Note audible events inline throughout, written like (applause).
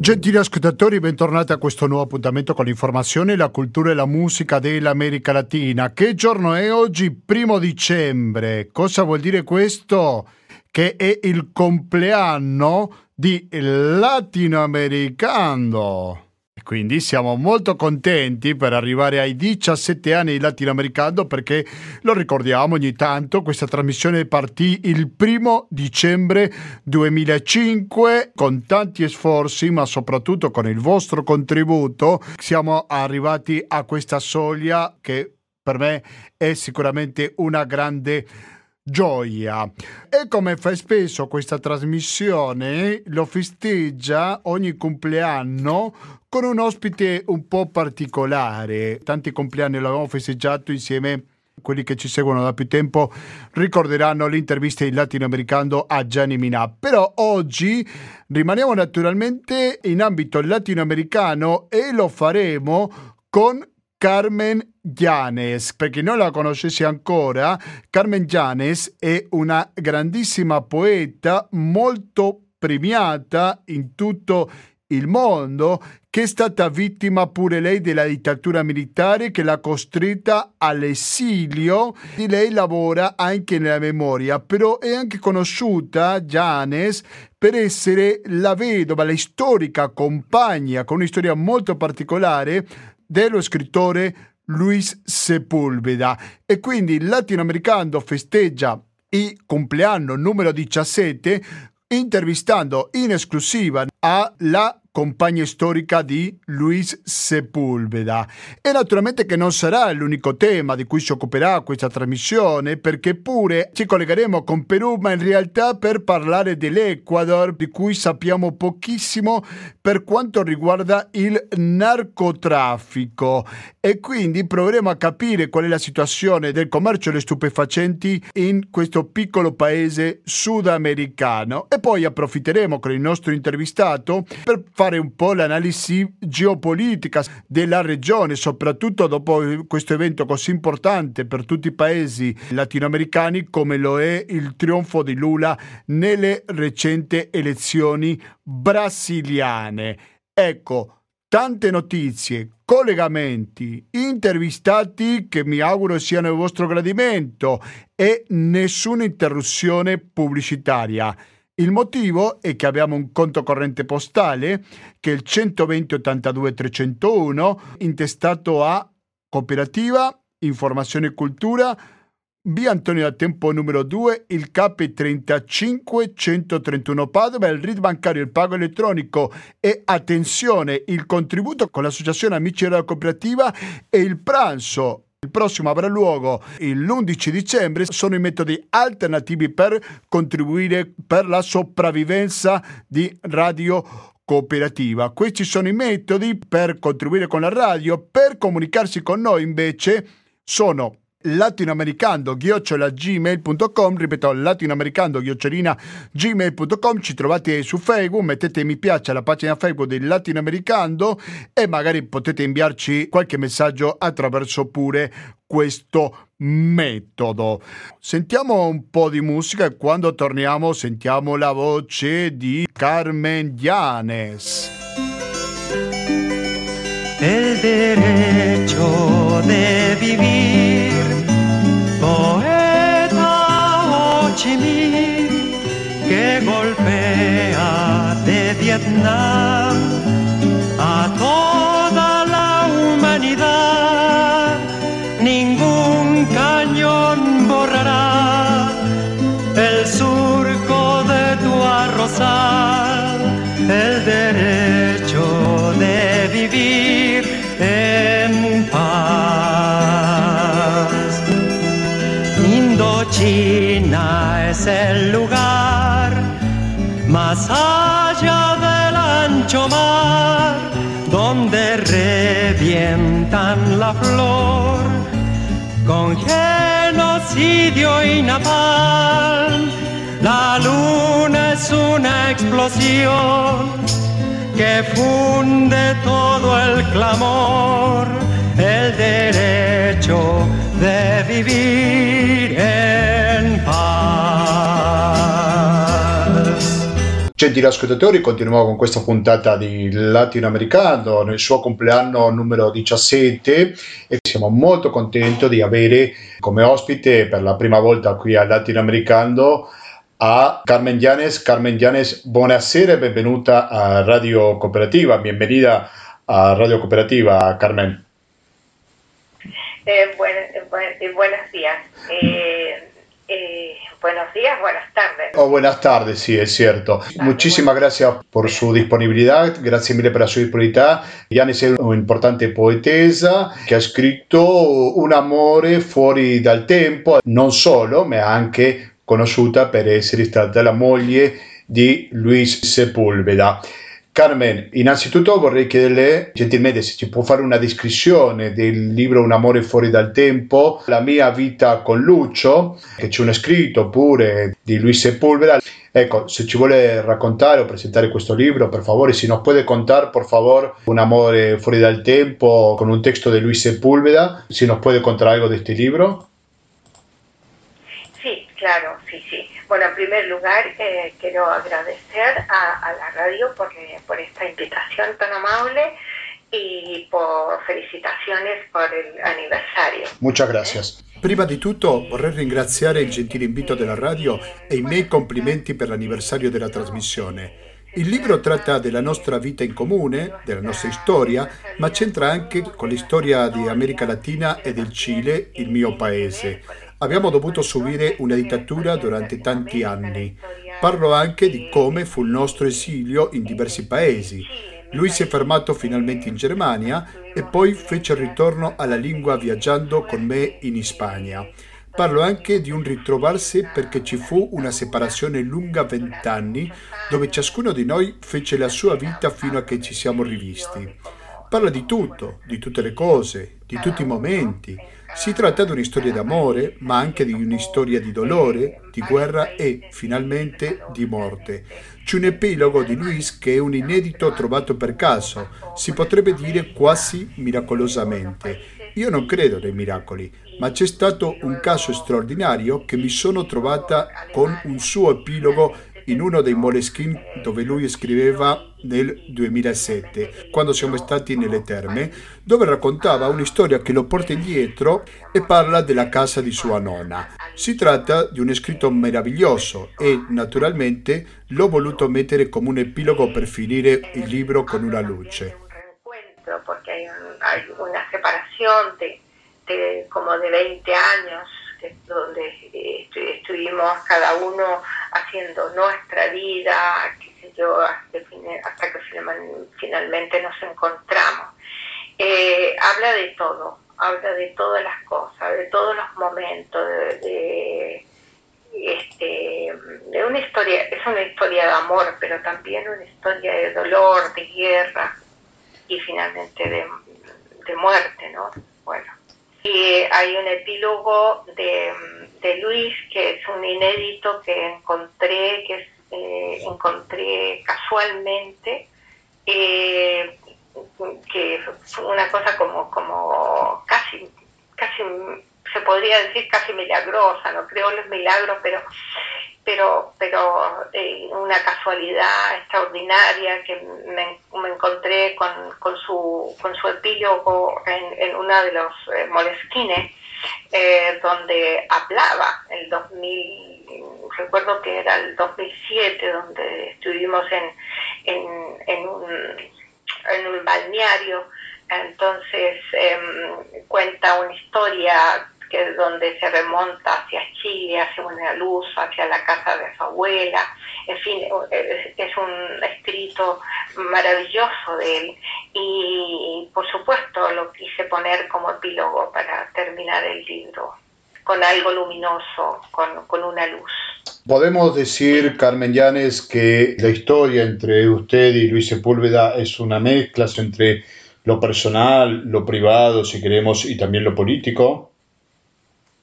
Gentili ascoltatori, bentornati a questo nuovo appuntamento con l'informazione, la cultura e la musica dell'America Latina. Che giorno è oggi? Primo dicembre. Cosa vuol dire questo? Che è il compleanno di latinoamericano. Quindi siamo molto contenti per arrivare ai 17 anni di latinoamericano perché lo ricordiamo ogni tanto, questa trasmissione partì il primo dicembre 2005 con tanti sforzi ma soprattutto con il vostro contributo siamo arrivati a questa soglia che per me è sicuramente una grande gioia. E come fa spesso questa trasmissione, lo festeggia ogni compleanno con un ospite un po' particolare. Tanti compleanni l'abbiamo festeggiato insieme quelli che ci seguono da più tempo ricorderanno l'intervista in latinoamericano a Gianni Minà. Però oggi rimaniamo naturalmente in ambito latinoamericano e lo faremo con Carmen Llanes. Per chi non la conoscesse ancora, Carmen Llanes è una grandissima poeta molto premiata in tutto il mondo che è stata vittima pure lei della dittatura militare che l'ha costretta all'esilio e lei lavora anche nella memoria però è anche conosciuta Janes per essere la vedova, la storica compagna con una storia molto particolare dello scrittore Luis Sepulveda e quindi il latinoamericano festeggia il compleanno numero 17 intervistando in esclusiva alla compagna storica di Luis Sepulveda. E naturalmente che non sarà l'unico tema di cui si occuperà questa trasmissione, perché pure ci collegheremo con Perù, ma in realtà per parlare dell'Ecuador, di cui sappiamo pochissimo per quanto riguarda il narcotraffico. E quindi proveremo a capire qual è la situazione del commercio delle stupefacenti in questo piccolo paese sudamericano. E poi approfitteremo con il nostro intervistato per fare un po' l'analisi geopolitica della regione, soprattutto dopo questo evento così importante per tutti i paesi latinoamericani come lo è il trionfo di Lula nelle recenti elezioni brasiliane. Ecco, tante notizie, collegamenti, intervistati che mi auguro siano a vostro gradimento e nessuna interruzione pubblicitaria. Il motivo è che abbiamo un conto corrente postale che è il 120 82 301 intestato a Cooperativa, Informazione e Cultura, via Antonio da Tempo numero 2, il CAP 35 131 Padova, il RID bancario, il pago elettronico e attenzione, il contributo con l'associazione Amici della Cooperativa e il pranzo il prossimo avrà luogo l'11 dicembre, sono i metodi alternativi per contribuire per la sopravvivenza di Radio Cooperativa. Questi sono i metodi per contribuire con la radio, per comunicarsi con noi invece sono latinoamericando gmail.com ripeto latinoamericando gmail.com ci trovate su Facebook mettete mi piace alla pagina Facebook del latinoamericando e magari potete inviarci qualche messaggio attraverso pure questo metodo sentiamo un po' di musica e quando torniamo sentiamo la voce di Carmen Llanes el derecho de vivir. Ho Chi Minh que golpea de Vietnam a toda la humanidad. Ningún cañón borrará el surco de tu arrozal, el derecho de vivir en paz. Indochina es el lugar más allá del ancho mar donde revientan la flor con genocidio y napalm. La luna es una explosión que funde todo el clamor, el derecho de vivir en paz. Gentili ascoltatori, continuiamo con questa puntata di Latinoamericano nel suo compleanno numero 17 e siamo molto contenti di avere come ospite per la prima volta qui a Latinoamericano a Carmen Llanes. Carmen Llanes, buonasera e benvenuta a Radio Cooperativa. Bienvenida a Radio Cooperativa, Carmen. Eh, buen, buen, buenos días. Eh, eh, buenos días, buenas tardes. Oh, buenas tardes, sí, es cierto. Muchísimas gracias por su disponibilidad, gracias mille per la sua disponibilità. Yanis è un'importante poetesa che ha scritto Un amore fuori dal tempo, non solo, ma anche conosciuta per essere stata la moglie di Luis Sepulveda. Carmen, innanzitutto vorrei chiederle gentilmente se ci può fare una descrizione del libro Un amore fuori dal tempo, La mia vita con Lucio, che c'è uno scritto pure di Luis Sepúlveda. Ecco, se ci vuole raccontare o presentare questo libro, per favore, se nos puede contar, por favor, Un amore fuori dal tempo con un testo di Luis Sepúlveda, se nos puede contar algo de este libro. Sí, claro, sí, sí. Bueno, en primer lugar, eh, quiero agradecer a, a la radio por, eh, por, esta invitación tan amable y por felicitaciones por el anniversario. Muchas gracias. Prima di tutto vorrei ringraziare il gentile invito della radio e i miei complimenti per l'anniversario della trasmissione. Il libro tratta della nostra vita in comune, della nostra storia, ma c'entra anche con la storia di America Latina e del Cile, il mio paese. Abbiamo dovuto subire una dittatura durante tanti anni. Parlo anche di come fu il nostro esilio in diversi paesi. Lui si è fermato finalmente in Germania e poi fece il ritorno alla lingua viaggiando con me in Spagna. Parlo anche di un ritrovarsi perché ci fu una separazione lunga vent'anni dove ciascuno di noi fece la sua vita fino a che ci siamo rivisti. Parla di tutto, di tutte le cose, di tutti i momenti, si tratta di una storia d'amore, ma anche di una storia di dolore, di guerra e, finalmente, di morte. C'è un epilogo di Luis che è un inedito trovato per caso, si potrebbe dire quasi miracolosamente. Io non credo nei miracoli, ma c'è stato un caso straordinario che mi sono trovata con un suo epilogo in uno dei Moleskin dove lui scriveva nel 2007, quando siamo stati nelle terme, dove raccontava una storia che lo porta indietro e parla della casa di sua nonna. Si tratta di un scritto meraviglioso e naturalmente l'ho voluto mettere come un epilogo per finire il libro con una luce. Porque un, hay una separación de, de como de 20 años donde eh, estuvimos cada uno haciendo nuestra vida, qué sé yo, hasta que finalmente nos encontramos. Eh, habla de todo, habla de todas las cosas, de todos los momentos, de, este, de una historia, es una historia de amor, pero también una historia de dolor, de guerra y finalmente de, de muerte, ¿no? Bueno. Y hay un epílogo de, de, Luis, que es un inédito que encontré, que eh, encontré casualmente, eh, que fue una cosa como, como casi, casi, se podría decir casi milagrosa, no creo en los milagros, pero pero, pero eh, una casualidad extraordinaria que me, me encontré con, con, su, con su epílogo en, en uno de los eh, molesquines, eh, donde hablaba el 2000, recuerdo que era el 2007, donde estuvimos en, en, en, un, en un balneario, entonces em, cuenta una historia que es donde se remonta hacia Chile, hacia una luz, hacia la casa de su abuela, en fin, es un escrito maravilloso de él y por supuesto lo quise poner como epílogo para terminar el libro con algo luminoso, con, con una luz. Podemos decir, Carmen Llanes, que la historia entre usted y Luis Sepúlveda es una mezcla entre lo personal, lo privado, si queremos, y también lo político.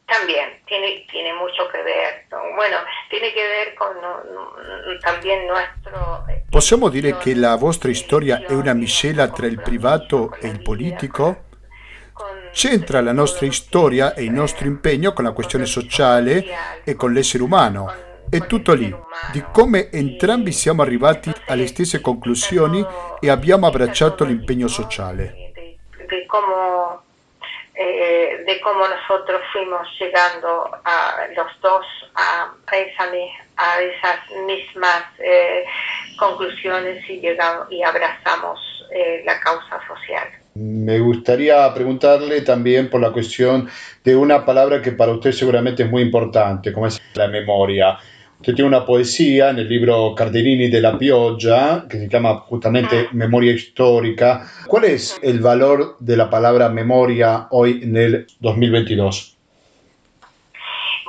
También, tiene, tiene mucho che ver. Bueno, tiene che ver con también nuestro... Possiamo dire che la vostra storia è una miscela tra il privato e il politico? C'entra la nostra storia e il nostro impegno con la questione sociale e con l'essere umano. È tutto lì, di come entrambi siamo arrivati alle stesse conclusioni e abbiamo abbracciato l'impegno sociale. Di come, eh, de cómo nosotros fuimos llegando a los dos a, a, esa, a esas mismas eh, conclusiones y, llegamos, y abrazamos eh, la causa social. Me gustaría preguntarle también por la cuestión de una palabra que para usted seguramente es muy importante, como es la memoria. Usted tiene una poesía en el libro Cardellini de la Pioggia, que se llama justamente Memoria Histórica. ¿Cuál es el valor de la palabra memoria hoy en el 2022?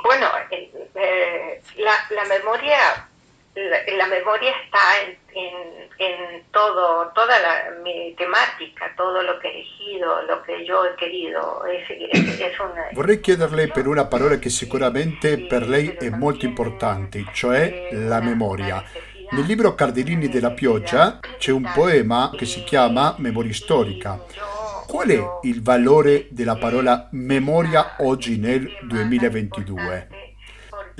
Bueno, eh, eh, la, la memoria la, la memoria está en, en, en, todo, toda la, mi temática, todo lo che ho elegido, lo che io ho querido. Una... Vorrei chiederle per una parola che sicuramente per lei è molto importante, cioè la memoria. Nel libro Cardellini della pioggia c'è un poema che si chiama Memoria storica. Qual è il valore della parola memoria oggi nel 2022?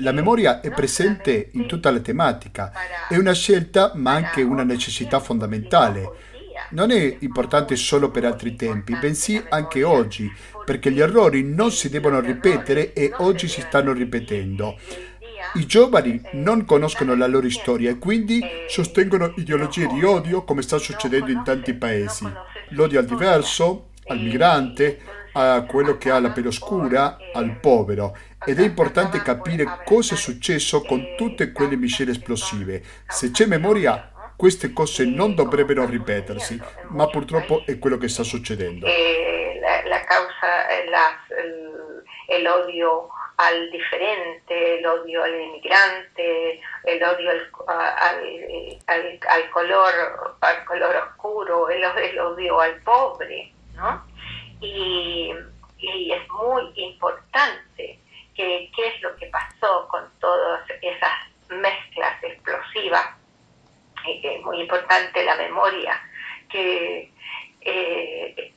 La memoria è presente in tutta la tematica, è una scelta ma anche una necessità fondamentale. Non è importante solo per altri tempi, bensì anche oggi, perché gli errori non si devono ripetere e oggi si stanno ripetendo. I giovani non conoscono la loro storia e quindi sostengono ideologie di odio come sta succedendo in tanti paesi. L'odio al diverso, al migrante, a quello che ha la pelle scura, al povero. Ed è importante capire cosa è successo con tutte quelle miscele esplosive. Se c'è memoria, queste cose non dovrebbero ripetersi, ma purtroppo è quello che sta succedendo. La, causa è l'odio al differente, l'odio all'immigrante, l'odio al, al, al, al, color, color oscuro, l'odio al pobre, no? Y, es muy importante que qué es lo que pasó con todas esas mezclas explosivas. Es muy importante la memoria, que eh,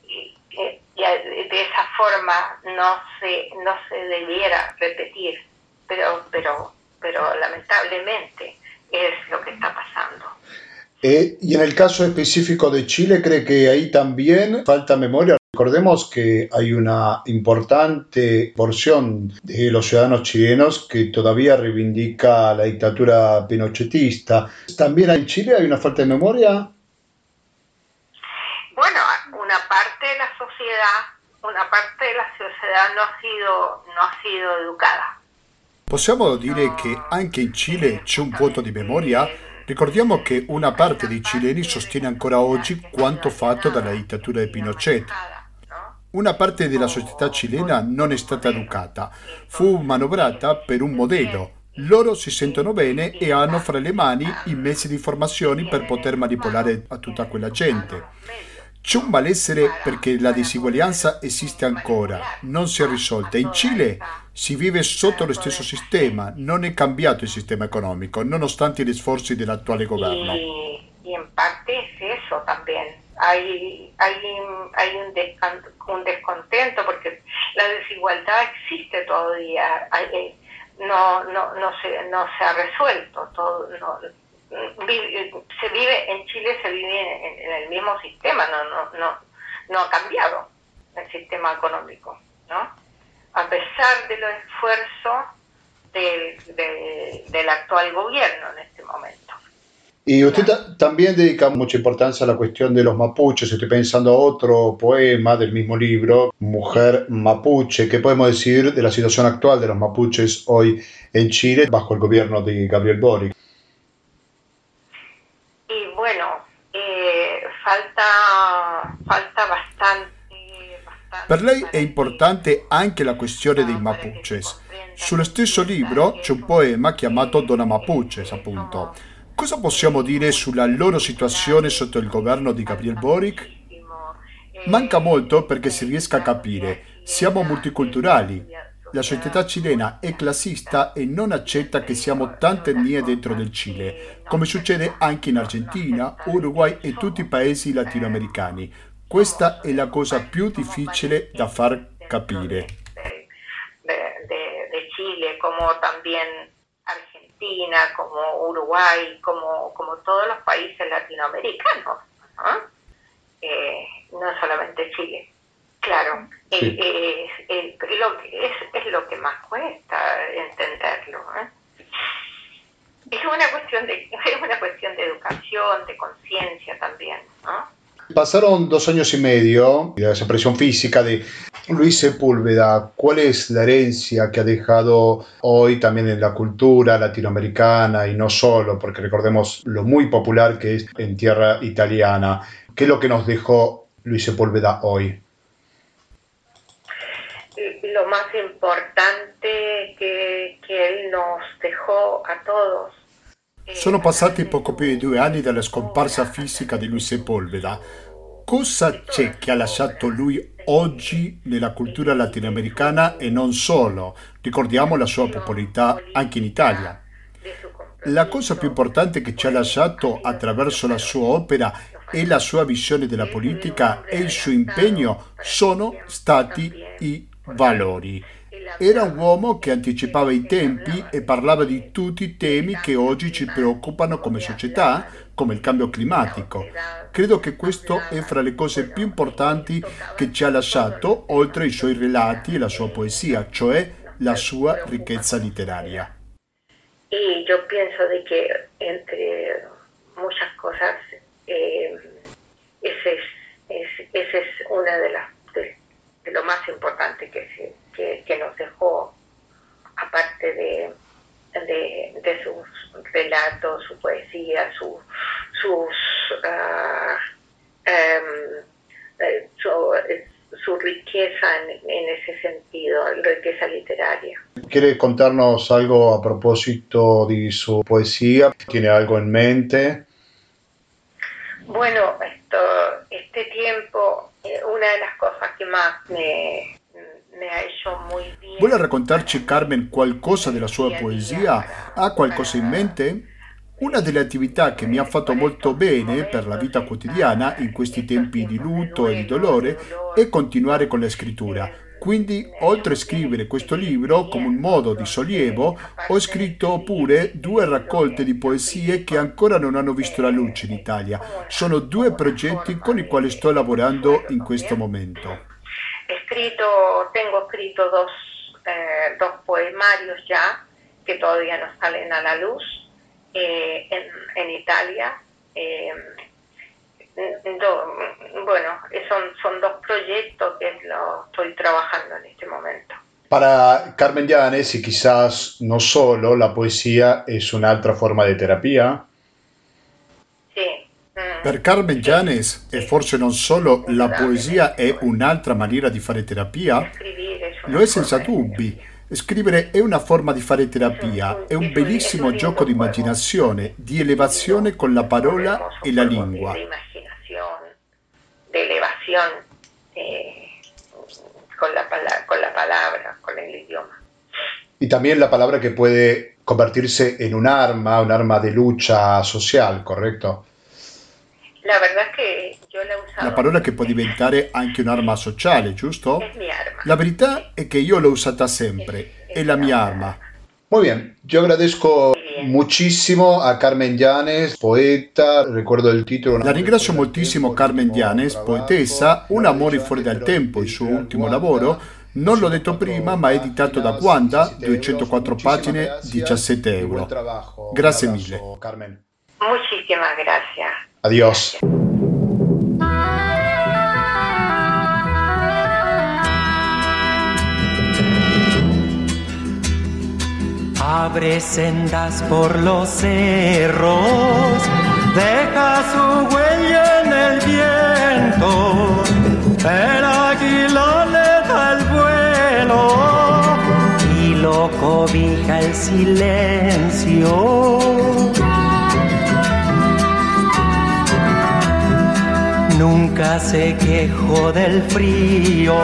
de esa forma no se, no se debiera repetir, pero, pero, pero lamentablemente es lo que está pasando. Eh, y en el caso específico de Chile, ¿cree que ahí también falta memoria? Recordemos que hay una importante porción de los ciudadanos chilenos que todavía reivindica la dictadura pinochetista. ¿También en Chile hay una falta de memoria? Bueno, una parte de la sociedad, una parte de la sociedad no ha sido, no ha sido educada. Possiamo dire che anche in Cile c'è un vuoto di memoria? Ricordiamo che una parte dei cileni sostiene ancora oggi quanto fatto dalla dittatura di Pinochet una parte della società cilena non è stata educata, fu manovrata per un modello. Loro si sentono bene e hanno fra le mani i mezzi di informazione per poter manipolare a tutta quella gente. C'è un malessere perché la disuguaglianza esiste ancora, non si è risolta. In Cile si vive sotto lo stesso sistema, non è cambiato il sistema economico, nonostante gli sforzi dell'attuale governo. E in parte è eso también. Hay, hay, hay un, un descontento porque la desigualdad existe todavía, hay, eh, no, no, no, se, no se ha resuelto, todo, no, se vive en Chile se vive en, el mismo sistema, no, no, no, no ha cambiado el sistema económico, ¿no? A pesar de los esfuerzos de, de, del actual gobierno en este momento. Y usted también dedica mucha importancia a la cuestión de los mapuches. Estoy pensando a otro poema del mismo libro, Mujer Mapuche. ¿Qué podemos decir de la situación actual de los mapuches hoy en Chile bajo el gobierno de Gabriel Boric? Y bueno, eh, falta, falta bastante, bastante. Per lei è importante anche la questione dei mapuches. Sullo stesso libro c'è un poema chiamato Dona Mapuches, appunto Cosa possiamo dire sulla loro situazione sotto il governo di Gabriel Boric? Manca molto perché si riesca a capire. Siamo multiculturali. La società cilena è classista e non accetta che siamo tante etnie dentro del Cile, come succede anche in Argentina, Uruguay e tutti i paesi latinoamericani. Questa è la cosa più difficile da far capire. De, Chile, come también Argentina. Como Uruguay, como, como todos los países latinoamericanos, ¿no? Eh, no solamente Chile. Claro, sí. eh, es, lo que, es, es, lo que más cuesta entenderlo. ¿eh? Es una cuestión de (laughs) es una cuestión de educación, de conciencia también, ¿no? Pasaron dos años y medio de la desaparición física de Luis Sepúlveda. ¿Cuál es la herencia que ha dejado hoy también en la cultura latinoamericana y no solo, porque recordemos lo muy popular que es en tierra italiana? ¿Qué es lo que nos dejó Luis Sepúlveda hoy? Lo más importante que, que él nos dejó a todos sono passati poco più di due anni dalla scomparsa fisica di Luis Sepolveda. Cosa c'è che ha lasciato lui oggi nella cultura latinoamericana e non solo? Ricordiamo la sua popolarità anche in Italia. La cosa più importante che ci ha lasciato attraverso la sua opera e la sua visione della politica e il suo impegno sono stati i valori. Era un uomo che anticipava i tempi e parlava di tutti i temi che oggi ci preoccupano come società, come il cambio climatico. Credo che questo è fra le cose più importanti che ci ha lasciato, oltre ai suoi relati e la sua poesia, cioè la sua ricchezza letteraria. E io penso che entre muchas cosas eh, esa es, es, esa es una de las de, de lo más importante que, que nos dejó, aparte de, de, de, sus relatos, su poesía, su, sus, uh, um, su, su, riqueza en, en, ese sentido, riqueza literaria. ¿Quiere contarnos algo a propósito de su poesía? ¿Tiene algo en mente? Bueno, esto, este tiempo, eh, una de las cosas que más me, Vuole raccontarci Carmen qualcosa della sua poesia? Ha qualcosa in mente? Una delle attività che mi ha fatto molto bene per la vita quotidiana in questi tempi di lutto e di dolore è continuare con la scrittura. Quindi, oltre a scrivere questo libro come un modo di sollievo, ho scritto pure due raccolte di poesie che ancora non hanno visto la luce in Italia. Sono due progetti con i quali sto lavorando in questo momento. Escrito, tengo escrito dos, eh, dos poemarios ya que todavía no salen a la luz eh, en, en, Italia. Eh, do, bueno, son, son dos proyectos que lo estoy trabajando en este momento. Para Carmen Llanes, y quizás no solo, la poesía es un'altra forma di terapia? Sì, Per Carmen Gianes, e forse non solo, la poesia è un'altra maniera di fare terapia? Lo è senza dubbi. Scrivere è una forma di fare terapia, è un bellissimo gioco di immaginazione, di elevazione con la parola e la lingua. Di elevazione con la, con la palabra, con el idioma. Y también la palabra que puede convertirse en un arma, un arma de lucha social, ¿correcto? La verdad es que yo la usavo. La parola che può diventare anche un'arma sociale, giusto? Es mi arma. La verità è che io l'ho usata sempre, è la mia arma. Muy bien, yo agradezco muchísimo a Carmen Llanes, poeta, recuerdo il titolo. La ringrazio moltissimo Carmen Llanes, poetessa, Un amore fuori dal tempo, il suo ultimo lavoro. Non l'ho detto prima, ma è editato da Wanda, 204 pagine, 17 euro. Grazie mille. Carmen. Muchísimas gracias. Adiós. Abre sendas por los cerros, deja su huella en el viento, el águila le da el vuelo y lo cobija el silencio. Nunca se quejó del frío,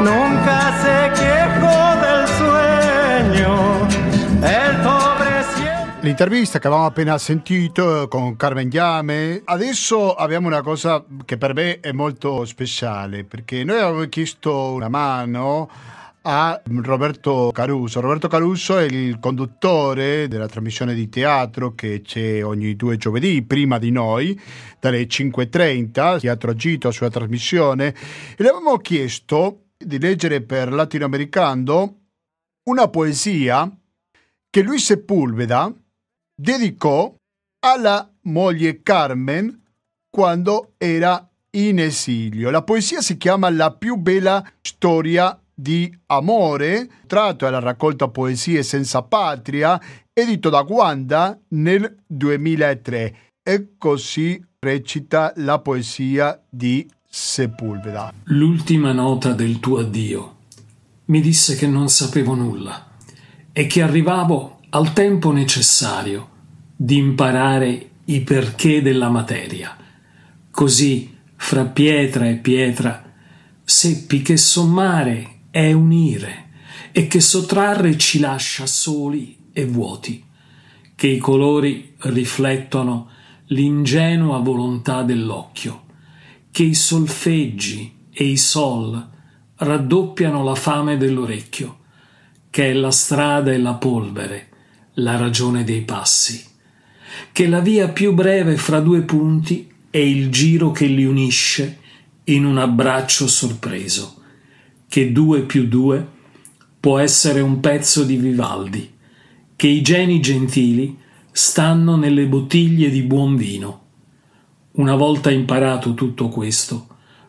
nunca se quejó del sueño. El pobre siempre... L'intervista che avevamo appena sentito con Carmen Llame, adesso abbiamo una cosa che per me è molto speciale, perché noi avevamo chiesto una mano a Roberto Caruso. Roberto Caruso è il conduttore della trasmissione di teatro che c'è ogni due giovedì, prima di noi, dalle 5.30, Teatro Agito sulla trasmissione, e le avevamo chiesto di leggere per latinoamericano una poesia che lui Sepulveda dedicò alla moglie Carmen quando era in esilio. La poesia si chiama La più bella storia di amore, tratto dalla raccolta Poesie senza patria, edito da Wanda nel 2003. E così recita la poesia di Sepulveda. L'ultima nota del tuo addio mi disse che non sapevo nulla e che arrivavo al tempo necessario di imparare i perché della materia. Così, fra pietra e pietra, seppi che sommare è unire e che sottrarre ci lascia soli e vuoti, che i colori riflettono l'ingenua volontà dell'occhio, che i solfeggi e i sol raddoppiano la fame dell'orecchio, che è la strada e la polvere, la ragione dei passi, che la via più breve fra due punti è il giro che li unisce in un abbraccio sorpreso, che due più due può essere un pezzo di Vivaldi, che i geni gentili stanno nelle bottiglie di buon vino. Una volta imparato tutto questo,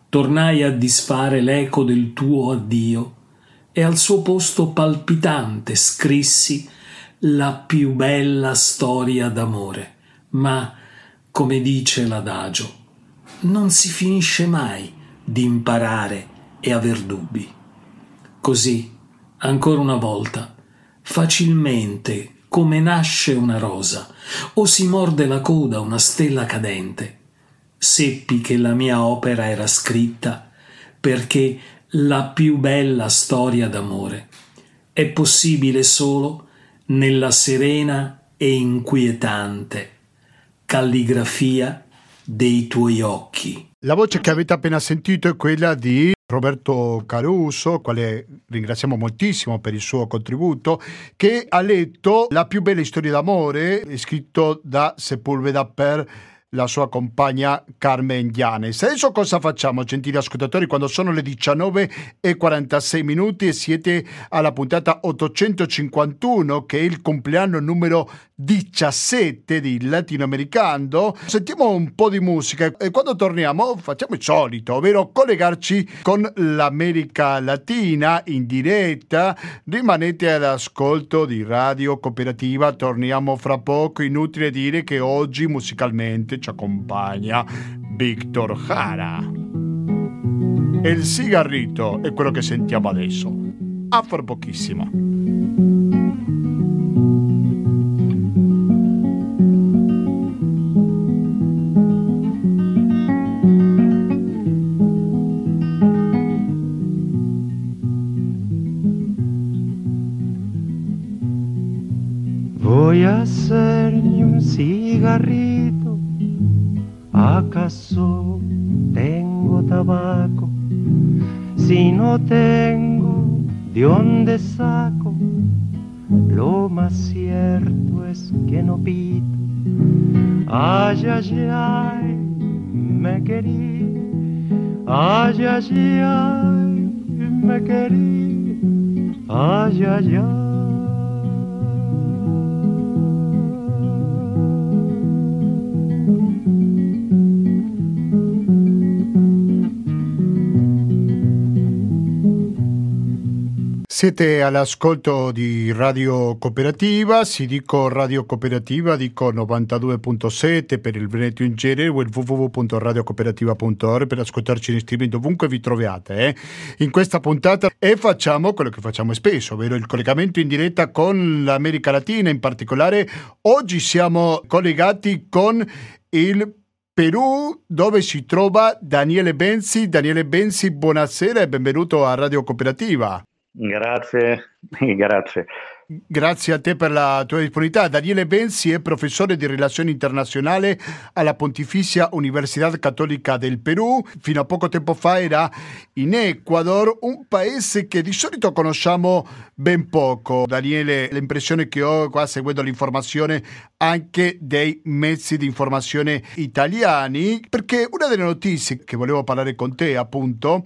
tornai a disfare l'eco del tuo addio e al suo posto palpitante scrissi la più bella storia d'amore. Ma, come dice l'adagio, non si finisce mai di imparare e aver dubbi. Così, ancora una volta, facilmente come nasce una rosa o si morde la coda una stella cadente, seppi che la mia opera era scritta perché la più bella storia d'amore è possibile solo nella serena e inquietante calligrafia dei tuoi occhi. La voce che avete appena sentito è quella di Roberto Caruso, quale ringraziamo moltissimo per il suo contributo, che ha letto La più bella storia d'amore, scritto da Sepulveda per la sua compagna Carmen Gianes. Adesso cosa facciamo, gentili ascoltatori, quando sono le 19 e 46 minuti e siete alla puntata 851, che è il compleanno numero 17 di Latinoamericano? Sentiamo un po' di musica e quando torniamo facciamo il solito, ovvero collegarci con l'America Latina in diretta. Rimanete all'ascolto di Radio Cooperativa, torniamo fra poco. Inutile dire che oggi musicalmente ci accompagna Victor Jara. E il cigarrito è quello che sentiamo adesso. A fra pochissimo. Voy a hacerme un cigarrito ¿Acaso tengo tabaco? Si no tengo, ¿de dónde saco? Lo más cierto es que no pito. Ay, ay, ay, me querí. Ay, ay, ay, me querí. Ay, ay, ay. Siete all'ascolto di Radio Cooperativa, si dico Radio Cooperativa, dico 92.7 per il Veneto in genere o il www.radiocooperativa.org per ascoltarci in streaming dovunque vi troviate eh? in questa puntata e facciamo quello che facciamo spesso, ovvero il collegamento in diretta con l'America Latina, in particolare oggi siamo collegati con il Perù dove si trova Daniele Benzi. Daniele Benzi, buonasera e benvenuto a Radio Cooperativa. Grazie, (laughs) grazie. Grazie a te per la tua disponibilità. Daniele Benzi è professore di relazioni internazionali alla Pontificia Università Cattolica del Perù. Fino a poco tempo fa era in Ecuador, un paese che di solito conosciamo ben poco. Daniele, l'impressione che ho qua seguendo l'informazione anche dei mezzi di informazione italiani, perché una delle notizie che volevo parlare con te, appunto,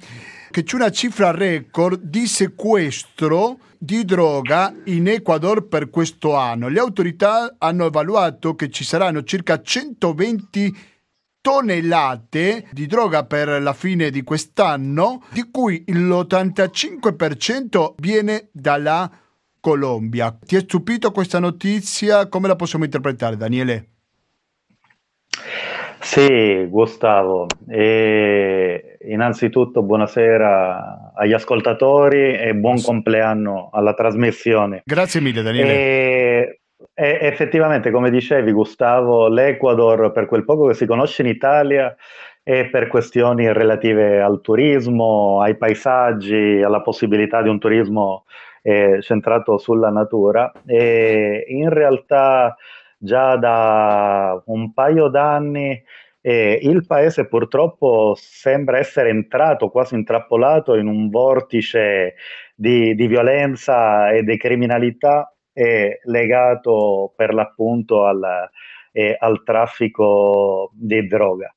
che c'è una cifra record di sequestro di droga in Ecuador per questo anno. Le autorità hanno evaluato che ci saranno circa 120 tonnellate di droga per la fine di quest'anno, di cui l'85% viene dalla Colombia. Ti è stupito questa notizia? Come la possiamo interpretare, Daniele? Sì, Gustavo. E innanzitutto buonasera agli ascoltatori e buon compleanno alla trasmissione. Grazie mille, Daniele. E, e effettivamente, come dicevi, Gustavo, l'Ecuador, per quel poco che si conosce in Italia, e per questioni relative al turismo, ai paesaggi, alla possibilità di un turismo eh, centrato sulla natura. E in realtà già da un paio d'anni eh, il paese purtroppo sembra essere entrato, quasi intrappolato in un vortice di, di violenza e di criminalità eh, legato per l'appunto al, eh, al traffico di droga.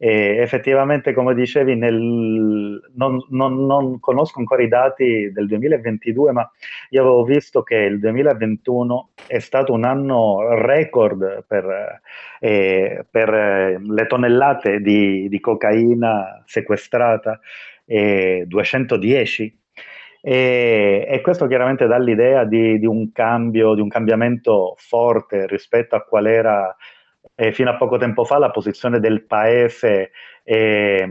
E effettivamente, come dicevi, nel, non, non, non, conosco ancora i dati del 2022, ma io avevo visto che il 2021 è stato un anno record per, eh, per eh, le tonnellate di, di cocaina sequestrata, eh, 210 e, e, questo chiaramente dà l'idea di, di, un cambio, di un cambiamento forte rispetto a qual era eh, fino a poco tempo fa la posizione del paese eh,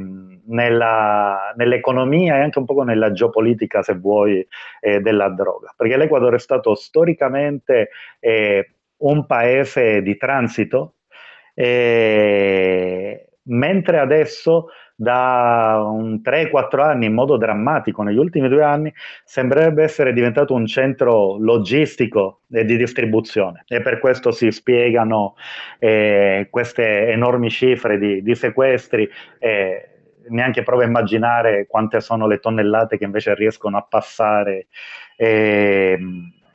nella, nell'economia e anche un po' nella geopolitica, se vuoi, eh, della droga. Perché l'Ecuador è stato storicamente eh, un paese di transito, eh, mentre adesso da un 3-4 anni in modo drammatico, negli ultimi due anni, sembrerebbe essere diventato un centro logistico e di distribuzione e per questo si spiegano eh, queste enormi cifre di, di sequestri. Eh, neanche provo a immaginare quante sono le tonnellate che invece riescono a passare eh,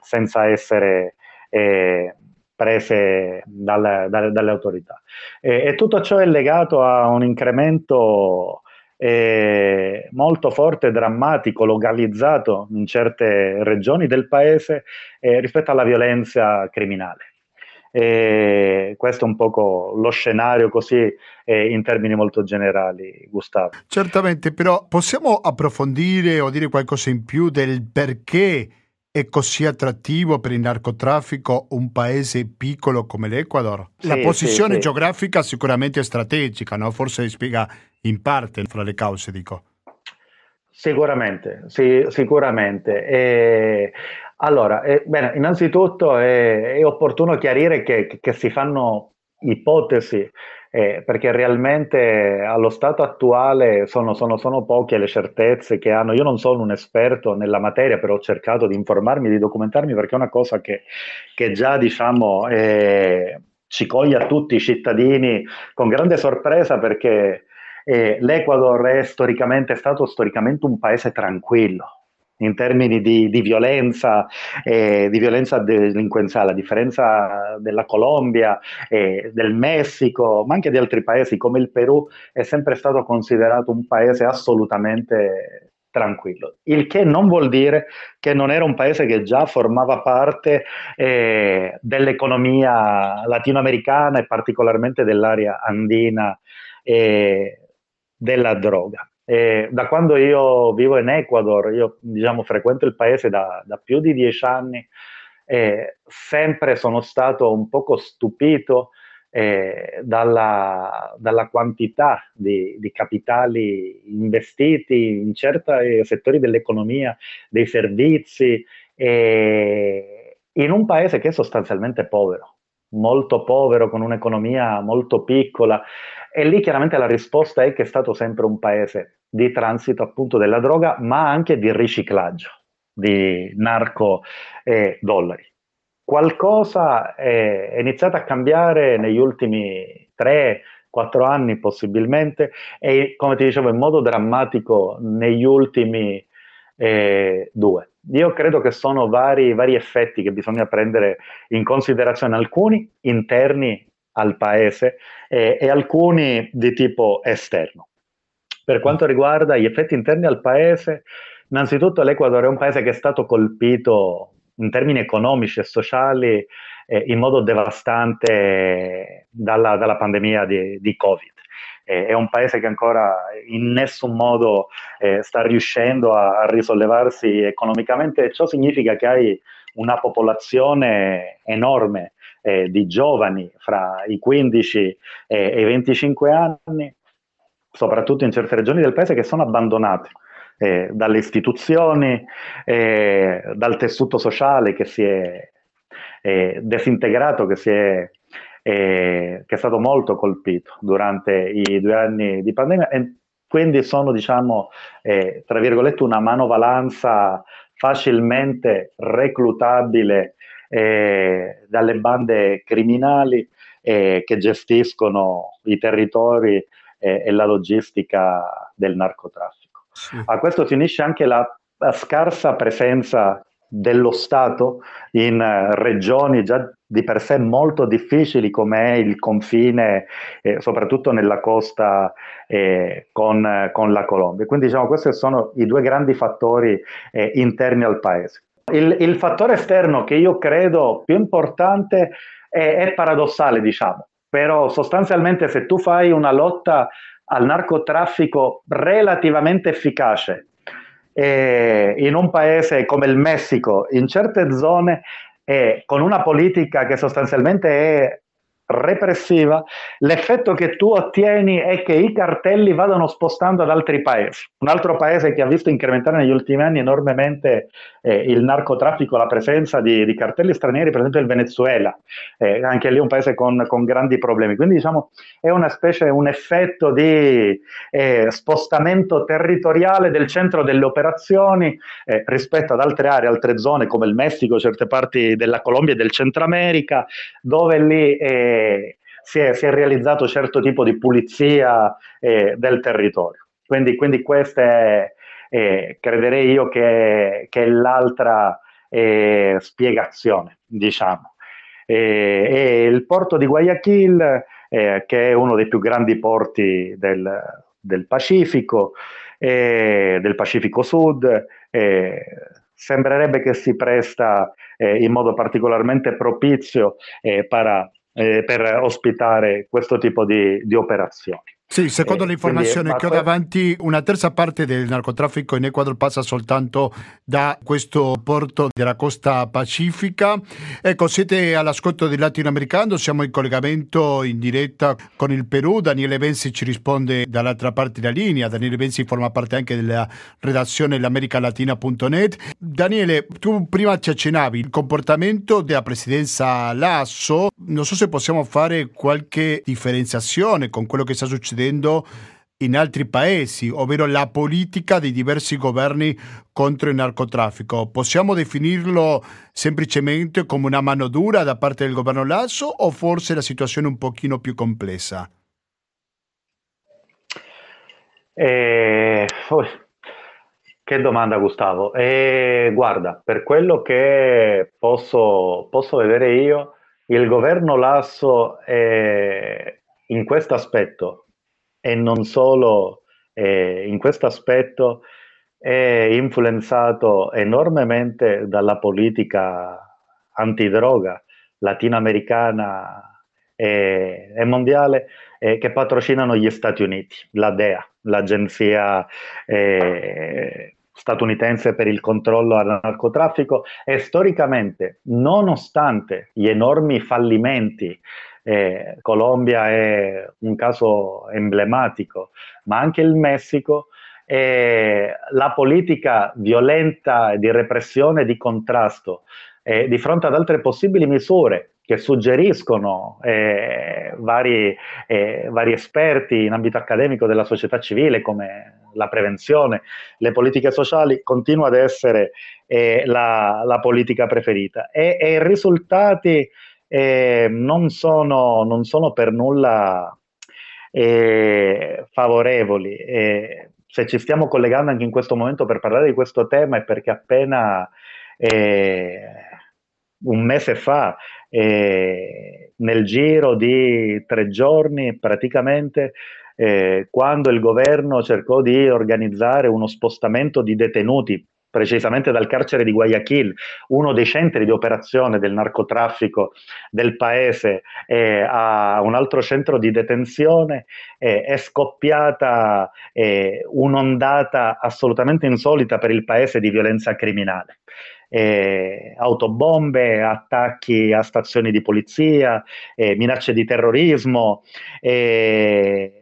senza essere eh, prese dal, dalle, dalle, autorità. E, e, tutto ciò è legato a un incremento eh, molto forte drammatico, localizzato in certe regioni del paese eh, rispetto alla violenza criminale. E questo è un po' lo scenario così eh, in termini molto generali, Gustavo. Certamente, però possiamo approfondire o dire qualcosa in più del perché è così attrattivo per il narcotraffico un paese piccolo come l'Ecuador? Sì, la posizione sì, geografica sicuramente è strategica, no? forse spiega in parte fra le cause, dico. Sicuramente, sì, sicuramente. E, allora, eh, bene, innanzitutto è, è opportuno chiarire che, che, si fanno ipotesi eh, perché realmente allo stato attuale sono, sono, sono, poche le certezze che hanno. Io non sono un esperto nella materia, però ho cercato di informarmi, di documentarmi, perché è una cosa che, che già diciamo eh, ci coglie a tutti i cittadini con grande sorpresa perché eh, l'Ecuador è storicamente è stato storicamente un paese tranquillo in termini di, di violenza, eh, di violenza delinquenziale, a differenza della Colombia, eh, del Messico, ma anche di altri paesi come il Perù, è sempre stato considerato un paese assolutamente tranquillo. Il che non vuol dire che non era un paese che già formava parte eh, dell'economia latinoamericana e particolarmente dell'area andina eh, della droga. E da quando io vivo in Ecuador, io diciamo, frequento il paese da, da più di dieci anni, e sempre sono stato un poco stupito eh, dalla, dalla, quantità di, di, capitali investiti in certi settori dell'economia, dei servizi, eh, in un paese che è sostanzialmente povero, molto povero, con un'economia molto piccola e lì chiaramente la risposta è che è stato sempre un paese di transito appunto della droga, ma anche di riciclaggio. di narco e dollari. Qualcosa è iniziato a cambiare negli ultimi tre, quattro anni possibilmente e come ti dicevo in modo drammatico negli ultimi eh, due. Io credo che sono vari, vari effetti che bisogna prendere in considerazione, alcuni interni al paese eh, e alcuni di tipo esterno. Per quanto riguarda gli effetti interni al paese, innanzitutto l'Ecuador è un paese che è stato colpito in termini economici e sociali eh, in modo devastante dalla, dalla pandemia di, di Covid. Eh, è un paese che ancora in nessun modo eh, sta riuscendo a, a, risollevarsi economicamente ciò significa che hai una popolazione enorme eh, di giovani fra i 15 e i 25 anni, soprattutto in certe regioni del paese, che sono abbandonate. Eh, dalle istituzioni, eh, dal tessuto sociale che si è eh, desintegrato, che, si è, eh, che è stato molto colpito durante i due anni di pandemia e quindi sono, diciamo, eh, tra virgolette, una manovalanza facilmente reclutabile eh, dalle bande criminali eh, che gestiscono i territori eh, e la logistica del narcotraffico. Sì. A questo si unisce anche la, la scarsa presenza dello Stato in uh, regioni già di per sé molto difficili come è il confine, eh, soprattutto nella costa eh, con, con, la Colombia. Quindi diciamo questi sono i due grandi fattori eh, interni al paese. Il, il, fattore esterno che io credo più importante è, è paradossale, diciamo, però sostanzialmente se tu fai una lotta al narcotraffico relativamente efficace eh, in un paese come il Messico, in certe zone, eh, con una politica che sostanzialmente è repressiva, l'effetto che tu ottieni è che i cartelli vadano spostando ad altri paesi. Un altro paese che ha visto incrementare negli ultimi anni enormemente eh, il narcotraffico, la presenza di, di, cartelli stranieri, per esempio il Venezuela, eh, anche lì un paese con, con, grandi problemi. Quindi diciamo è una specie, un effetto di eh, spostamento territoriale del centro delle operazioni eh, rispetto ad altre aree, altre zone come il Messico, certe parti della Colombia e del Centro America, dove lì eh, si è, si è, realizzato certo tipo di pulizia eh, del territorio. Quindi, quindi questa è, eh, crederei io che, che è l'altra eh, spiegazione, diciamo. e il porto di Guayaquil, eh, che è uno dei più grandi porti del, del Pacifico, del Pacifico Sud, sembrerebbe che si presta eh, in modo particolarmente propizio eh, para eh, per ospitare questo tipo di, di operazioni. Sì, secondo eh, l'informazione che ho davanti, una terza parte del narcotraffico in Ecuador passa soltanto da questo porto della costa pacifica. Ecco, siete all'ascolto del latinoamericano, siamo in collegamento in diretta con il Perù. Daniele Benzi ci risponde dall'altra parte della linea. Daniele Benzi forma parte anche della redazione l'americalatina.net. Daniele, tu prima ci accennavi il comportamento della presidenza Lasso. Non so se possiamo fare qualche differenziazione con quello che sta succedendo succedendo in altri paesi, ovvero la politica dei diversi governi contro il narcotraffico. Possiamo definirlo semplicemente come una mano dura da parte del governo Lasso o forse la situazione è un pochino più complessa? Eh, che domanda Gustavo. Eh, guarda, per quello che posso, posso vedere io, il governo Lasso eh, in questo aspetto e non solo eh, in questo aspetto è influenzato enormemente dalla politica antidroga latinoamericana e, e mondiale eh, che patrocinano gli Stati Uniti, la DEA, l'agenzia eh, statunitense per il controllo al narcotraffico. E storicamente, nonostante gli enormi fallimenti eh, Colombia è un caso emblematico, ma anche il Messico, eh, la politica violenta di repressione e di contrasto eh, di fronte ad altre possibili misure che suggeriscono eh, vari, eh, vari, esperti in ambito accademico della società civile come la prevenzione, le politiche sociali, continua ad essere eh, la, la, politica preferita. E, e i risultati eh, non, sono, non, sono, per nulla eh, favorevoli. se ci stiamo collegando anche in questo momento per parlare di questo tema è perché appena eh, un mese fa eh, nel giro di tre giorni praticamente eh, quando il governo cercò di organizzare uno spostamento di detenuti precisamente dal carcere di Guayaquil, uno dei centri di operazione del narcotraffico del paese, eh, a un altro centro di detenzione, eh, è scoppiata eh, un'ondata assolutamente insolita per il paese di violenza criminale. Autobombe, attacchi a stazioni di polizia, minacce di terrorismo, eh,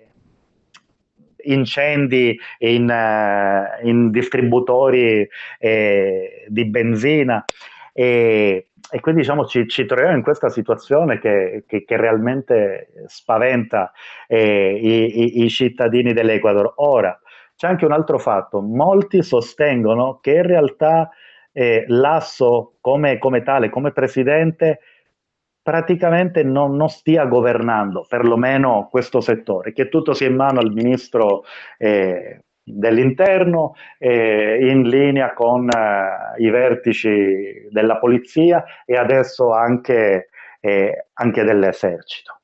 incendi in, uh, in distributori eh, di benzina. E, e quindi diciamo, ci, ci, troviamo in questa situazione che, che, che realmente spaventa eh, i, i, i, cittadini dell'Ecuador. Ora, c'è anche un altro fatto, molti sostengono che in realtà eh, Lasso come, come tale, come presidente, praticamente non, non, stia governando perlomeno questo settore, che tutto sia in mano al ministro eh, dell'interno eh, in linea con eh, i vertici della polizia e adesso anche, eh, anche dell'esercito.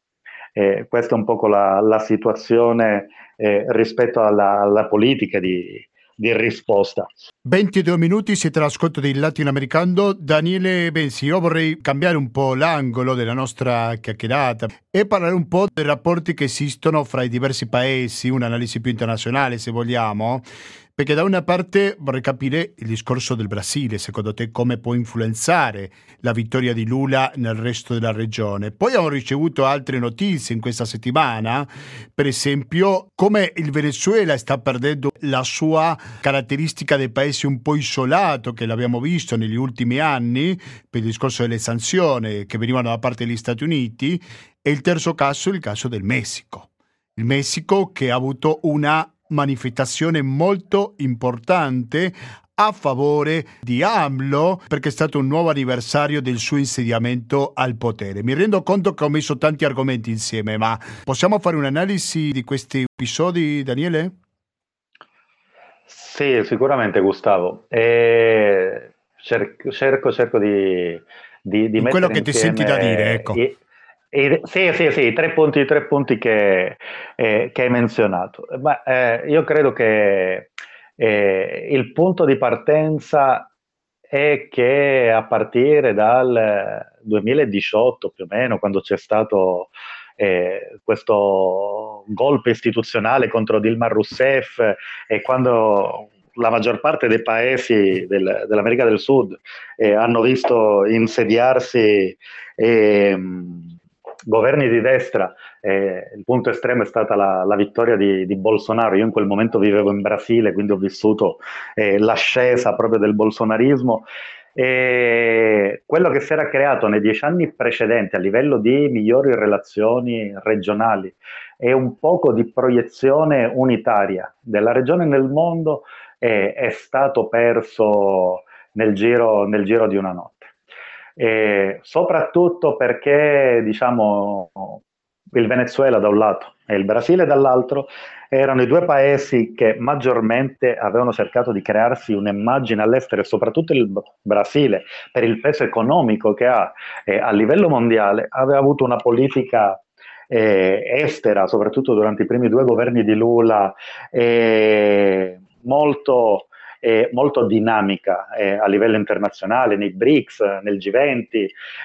Eh, questa è un po' la, la situazione eh, rispetto alla, alla politica di, di risposta. 22 minuti siete all'ascolto del latinoamericano Daniele Benzi. Io vorrei cambiare un po' l'angolo della nostra chiacchierata e parlare un po' dei rapporti che esistono fra i diversi paesi, un'analisi più internazionale se vogliamo. Perché da una parte vorrei capire il discorso del Brasile, secondo te come può influenzare la vittoria di Lula nel resto della regione. Poi abbiamo ricevuto altre notizie in questa settimana, per esempio come il Venezuela sta perdendo la sua caratteristica di paese un po' isolato, che l'abbiamo visto negli ultimi anni, per il discorso delle sanzioni che venivano da parte degli Stati Uniti, e il terzo caso è il caso del Messico. Il Messico che ha avuto una manifestazione molto importante a favore di AMLO perché è stato un nuovo anniversario del suo insediamento al potere. Mi rendo conto che ho messo tanti argomenti insieme, ma possiamo fare un'analisi di questi episodi, Daniele? Sì, sicuramente Gustavo. E cerco, cerco, cerco di, di, di quello che ti senti da dire, ecco. I, i, sì, sì, sì, tre punti, tre punti che, eh, che hai menzionato. Ma, eh, io credo che eh, il punto di partenza è che a partire dal 2018 più o meno, quando c'è stato eh, questo golpe istituzionale contro Dilma Rousseff e quando la maggior parte dei paesi del, dell'America del Sud eh, hanno visto insediarsi eh, governi di destra, eh, il punto estremo è stata la, la vittoria di, di, Bolsonaro. Io in quel momento vivevo in Brasile, quindi ho vissuto eh, l'ascesa proprio del bolsonarismo. E quello che si era creato nei dieci anni precedenti a livello di migliori relazioni regionali e un poco di proiezione unitaria della regione nel mondo eh, è stato perso nel giro, nel giro di una notte e soprattutto perché diciamo, il Venezuela da un lato e il Brasile dall'altro erano i due paesi che maggiormente avevano cercato di crearsi un'immagine all'estero soprattutto il Brasile per il peso economico che ha eh, a livello mondiale aveva avuto una politica eh, estera, soprattutto durante i primi due governi di Lula, eh, molto è molto dinamica eh, a livello internazionale, nei BRICS, nel G20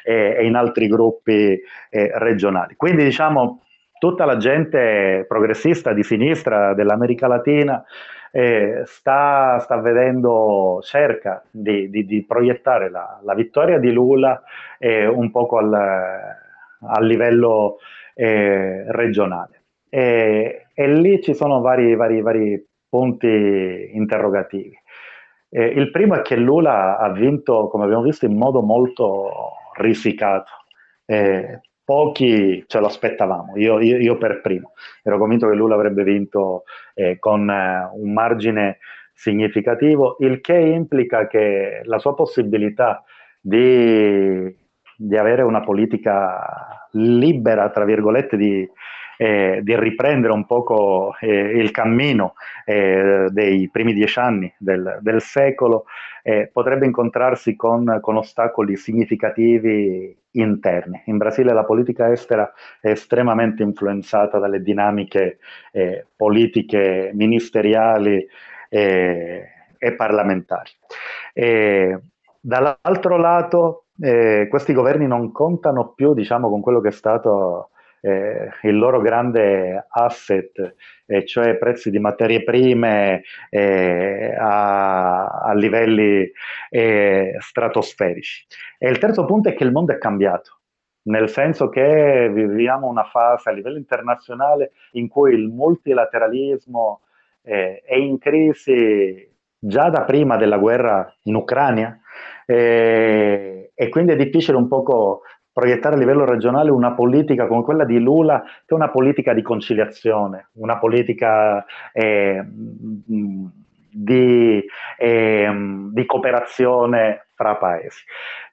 eh, e in altri gruppi eh, regionali. Quindi diciamo tutta la gente progressista di sinistra dell'America Latina eh, sta, sta, vedendo, cerca di, di, di proiettare la, la, vittoria di Lula eh, un poco al, a livello eh, regionale. E, e, lì ci sono vari, vari, vari punti interrogativi. Eh, il primo è che Lula ha vinto, come abbiamo visto, in modo molto risicato. Eh, pochi ce lo aspettavamo, io, io, io, per primo. Ero convinto che Lula avrebbe vinto eh, con eh, un margine significativo, il che implica che la sua possibilità di, di avere una politica libera, tra virgolette, di, eh, di riprendere un poco eh, il cammino eh, dei primi dieci anni del, del secolo, eh, potrebbe incontrarsi con, con, ostacoli significativi interni. In Brasile la politica estera è estremamente influenzata dalle dinamiche eh, politiche ministeriali eh, e parlamentari. dall'altro lato, questi governi non contano più diciamo, con quello che è stato eh, il loro grande asset, eh, cioè prezzi di materie prime eh, a, a, livelli eh, stratosferici. E il terzo punto è che il mondo è cambiato. Nel senso che viviamo una fase a livello internazionale in cui il multilateralismo eh, è in crisi già da prima della guerra in Ucraina, eh, e quindi è difficile un poco proiettare a livello regionale una politica come quella di Lula, che è una politica di conciliazione, una politica eh, di, eh, di, cooperazione fra paesi.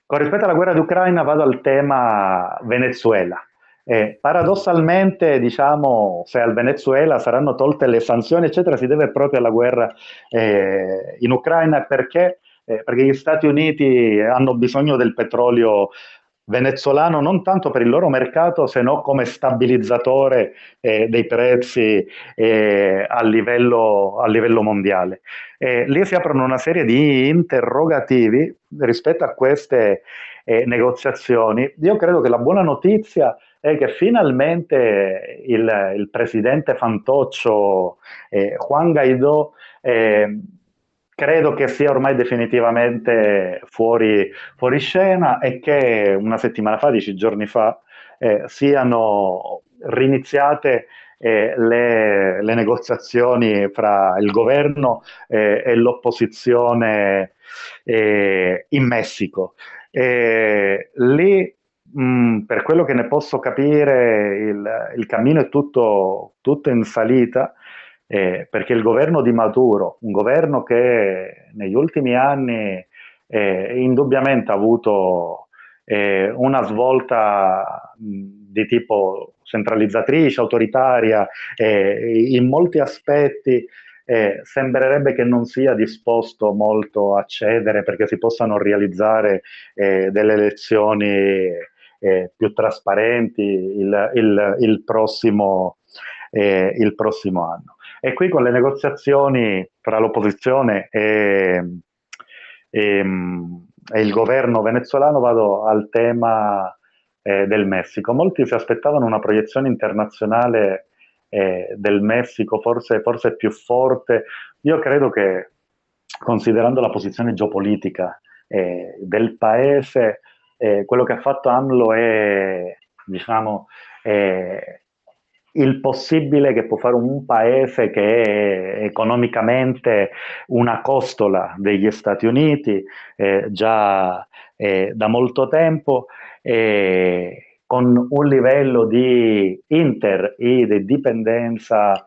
Con rispetto alla guerra d'Ucraina vado al tema Venezuela. Eh, paradossalmente, diciamo, se al Venezuela saranno tolte le sanzioni, eccetera, si deve proprio alla guerra eh, in Ucraina perché, eh, perché gli Stati Uniti hanno bisogno del petrolio venezuelano non tanto per il loro mercato, se no come stabilizzatore eh, dei prezzi eh, a, livello, a, livello, mondiale. Eh, lì si aprono una serie di interrogativi rispetto a queste eh, negoziazioni. Io credo che la buona notizia è che finalmente il, il presidente fantoccio eh, Juan Guaidó eh, credo che sia ormai definitivamente fuori, fuori scena e che una settimana fa, dieci giorni fa, eh, siano riniziate eh, le, le, negoziazioni fra il governo eh, e l'opposizione eh, in Messico. lì, mh, per quello che ne posso capire, il, il cammino è tutto, tutto in salita eh, perché il governo di Maduro, un governo che negli ultimi anni eh, indubbiamente ha avuto eh, una svolta di tipo centralizzatrice, autoritaria, in molti aspetti eh, sembrerebbe che non sia disposto molto a cedere perché si possano realizzare eh, delle elezioni eh, più trasparenti il, il, il, prossimo, il prossimo anno. E qui con le negoziazioni tra l'opposizione e, e, e il governo venezuelano vado al tema eh, del Messico. Molti si aspettavano una proiezione internazionale eh, del Messico forse, forse più forte. Io credo che, considerando la posizione geopolitica eh, del paese, eh, quello che ha fatto AMLO è, diciamo, il possibile che può fare un paese che è economicamente una costola degli Stati Uniti eh, già eh, da molto tempo, eh, con un livello di inter e di dipendenza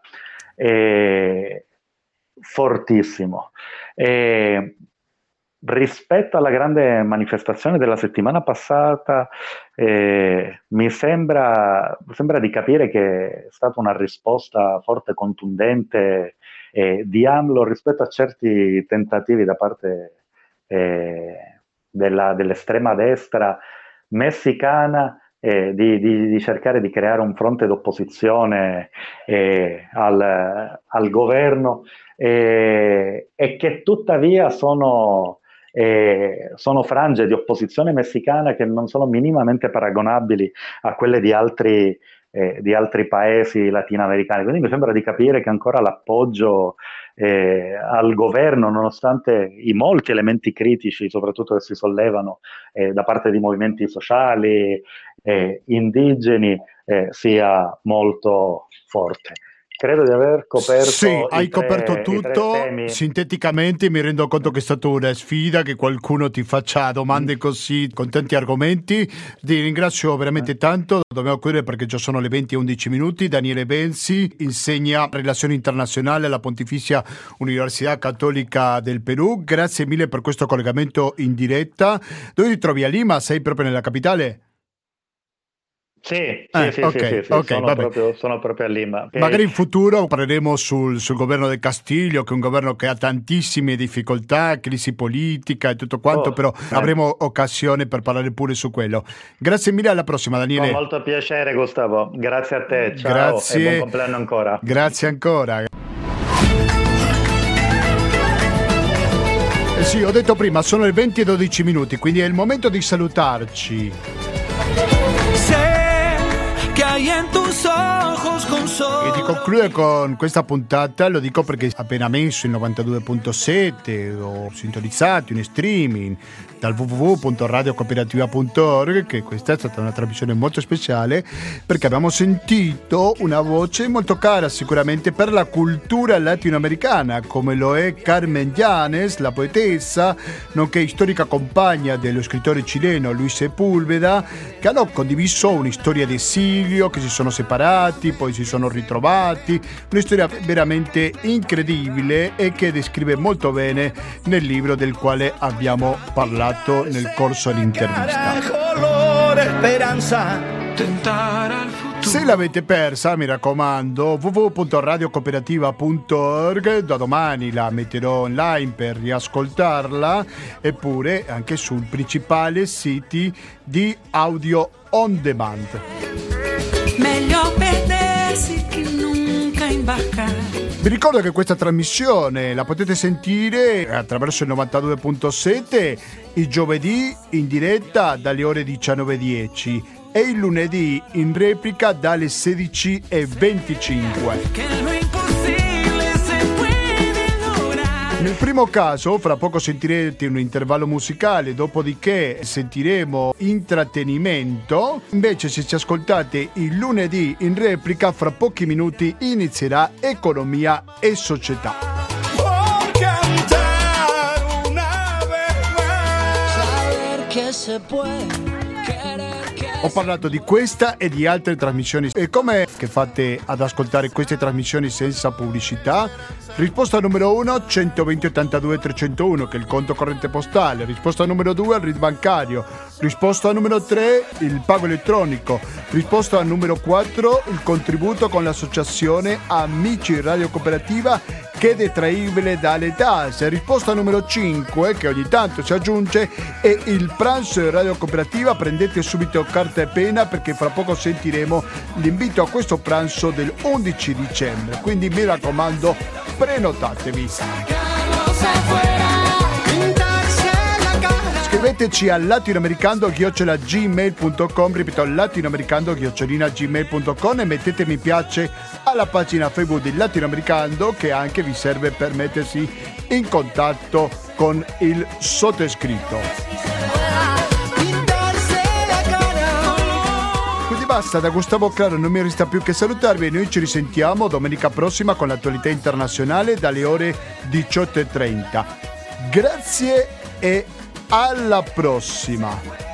eh, fortissimo. Rispetto alla grande manifestazione della settimana passata, eh, mi sembra, sembra, di capire che è stata una risposta forte, contundente eh, di AMLO rispetto a certi tentativi da parte eh, della, dell'estrema destra messicana eh, di, di, di, cercare di creare un fronte d'opposizione eh, al, al, governo. Eh, e che tuttavia sono eh, sono frange di opposizione messicana che non sono minimamente paragonabili a quelle di altri, eh, di altri paesi latinoamericani. Quindi mi sembra di capire che ancora l'appoggio eh, al governo, nonostante i molti elementi critici, soprattutto che si sollevano eh, da parte di movimenti sociali, eh, indigeni, eh, sia molto forte. Credo di aver coperto. Sì, hai tre, coperto tutto. Sinteticamente mi rendo conto che è stata una sfida che qualcuno ti faccia domande mm. così con tanti argomenti. Ti ringrazio veramente tanto. Dobbiamo chiudere perché già sono le 20 e 11 minuti. Daniele Benzi insegna relazioni internazionali alla Pontificia Università Cattolica del Perù. Grazie mille per questo collegamento in diretta. Dove ti trovi a Lima? Sei proprio nella capitale? Sì, sì, eh, sì, okay, sì, sì, okay, sono, proprio, sono, proprio, a Lima. Magari in futuro parleremo sul, sul, governo del Castiglio, che è un governo che ha tantissime difficoltà, crisi politica e tutto quanto, oh, però eh. avremo occasione per parlare pure su quello. Grazie mille, alla prossima Daniele. Con molto piacere Gustavo, grazie a te, ciao grazie. e buon compleanno ancora. Grazie ancora. Eh sì, ho detto prima, sono le 20 e 12 minuti, quindi è il momento di salutarci. E di concludere con questa puntata, lo dico perché appena messo il 92.7, ho sintonizzato in streaming dal www.radiocooperativa.org che questa è stata una trasmissione molto speciale perché abbiamo sentito una voce molto cara sicuramente per la cultura latinoamericana come lo è Carmen Llanes, la poetessa, nonché storica compagna dello scrittore cileno Luis Sepúlveda che hanno condiviso una storia di esilio, che si sono separati, poi si sono ritrovati, una storia veramente incredibile e che descrive molto bene nel libro del quale abbiamo parlato parlato nel corso dell'intervista. Se l'avete persa, mi raccomando, www.radiocooperativa.org, da domani la metterò online per riascoltarla, eppure anche sul principale siti di audio on demand. Meglio perdersi che nunca imbarcare. Vi ricordo che questa trasmissione la potete sentire attraverso il 92.7 il giovedì in diretta dalle ore 19.10 e il lunedì in replica dalle 16.25. Nel primo caso, fra poco sentirete un intervallo musicale, dopodiché sentiremo intrattenimento. Invece, se ci ascoltate il lunedì in replica, fra pochi minuti inizierà Economia e Società. Ho parlato di questa e di altre trasmissioni. E come che fate ad ascoltare queste trasmissioni senza pubblicità? Risposta numero 1 120 82 301 che è il conto corrente postale. Risposta numero 2 il RID bancario. Risposta numero 3 il pago elettronico. Risposta numero 4 il contributo con l'associazione Amici Radio Cooperativa che è detraibile dalle tasse. Risposta numero 5 che ogni tanto si aggiunge è il pranzo in Radio Cooperativa. Prendete subito carta e penna perché fra poco sentiremo l'invito a questo pranzo del 11 dicembre. Quindi mi raccomando prenotatevi. Scriveteci a latinoamericando-gmail.com ripeto latinoamericando-gmail.com e mettete mi piace alla pagina Facebook di Latinoamericando che anche vi serve per mettersi in contatto con il sottoscritto. Basta, da Gustavo Claro non mi resta più che salutarvi e noi ci risentiamo domenica prossima con l'attualità internazionale dalle ore 18.30. Grazie e alla prossima!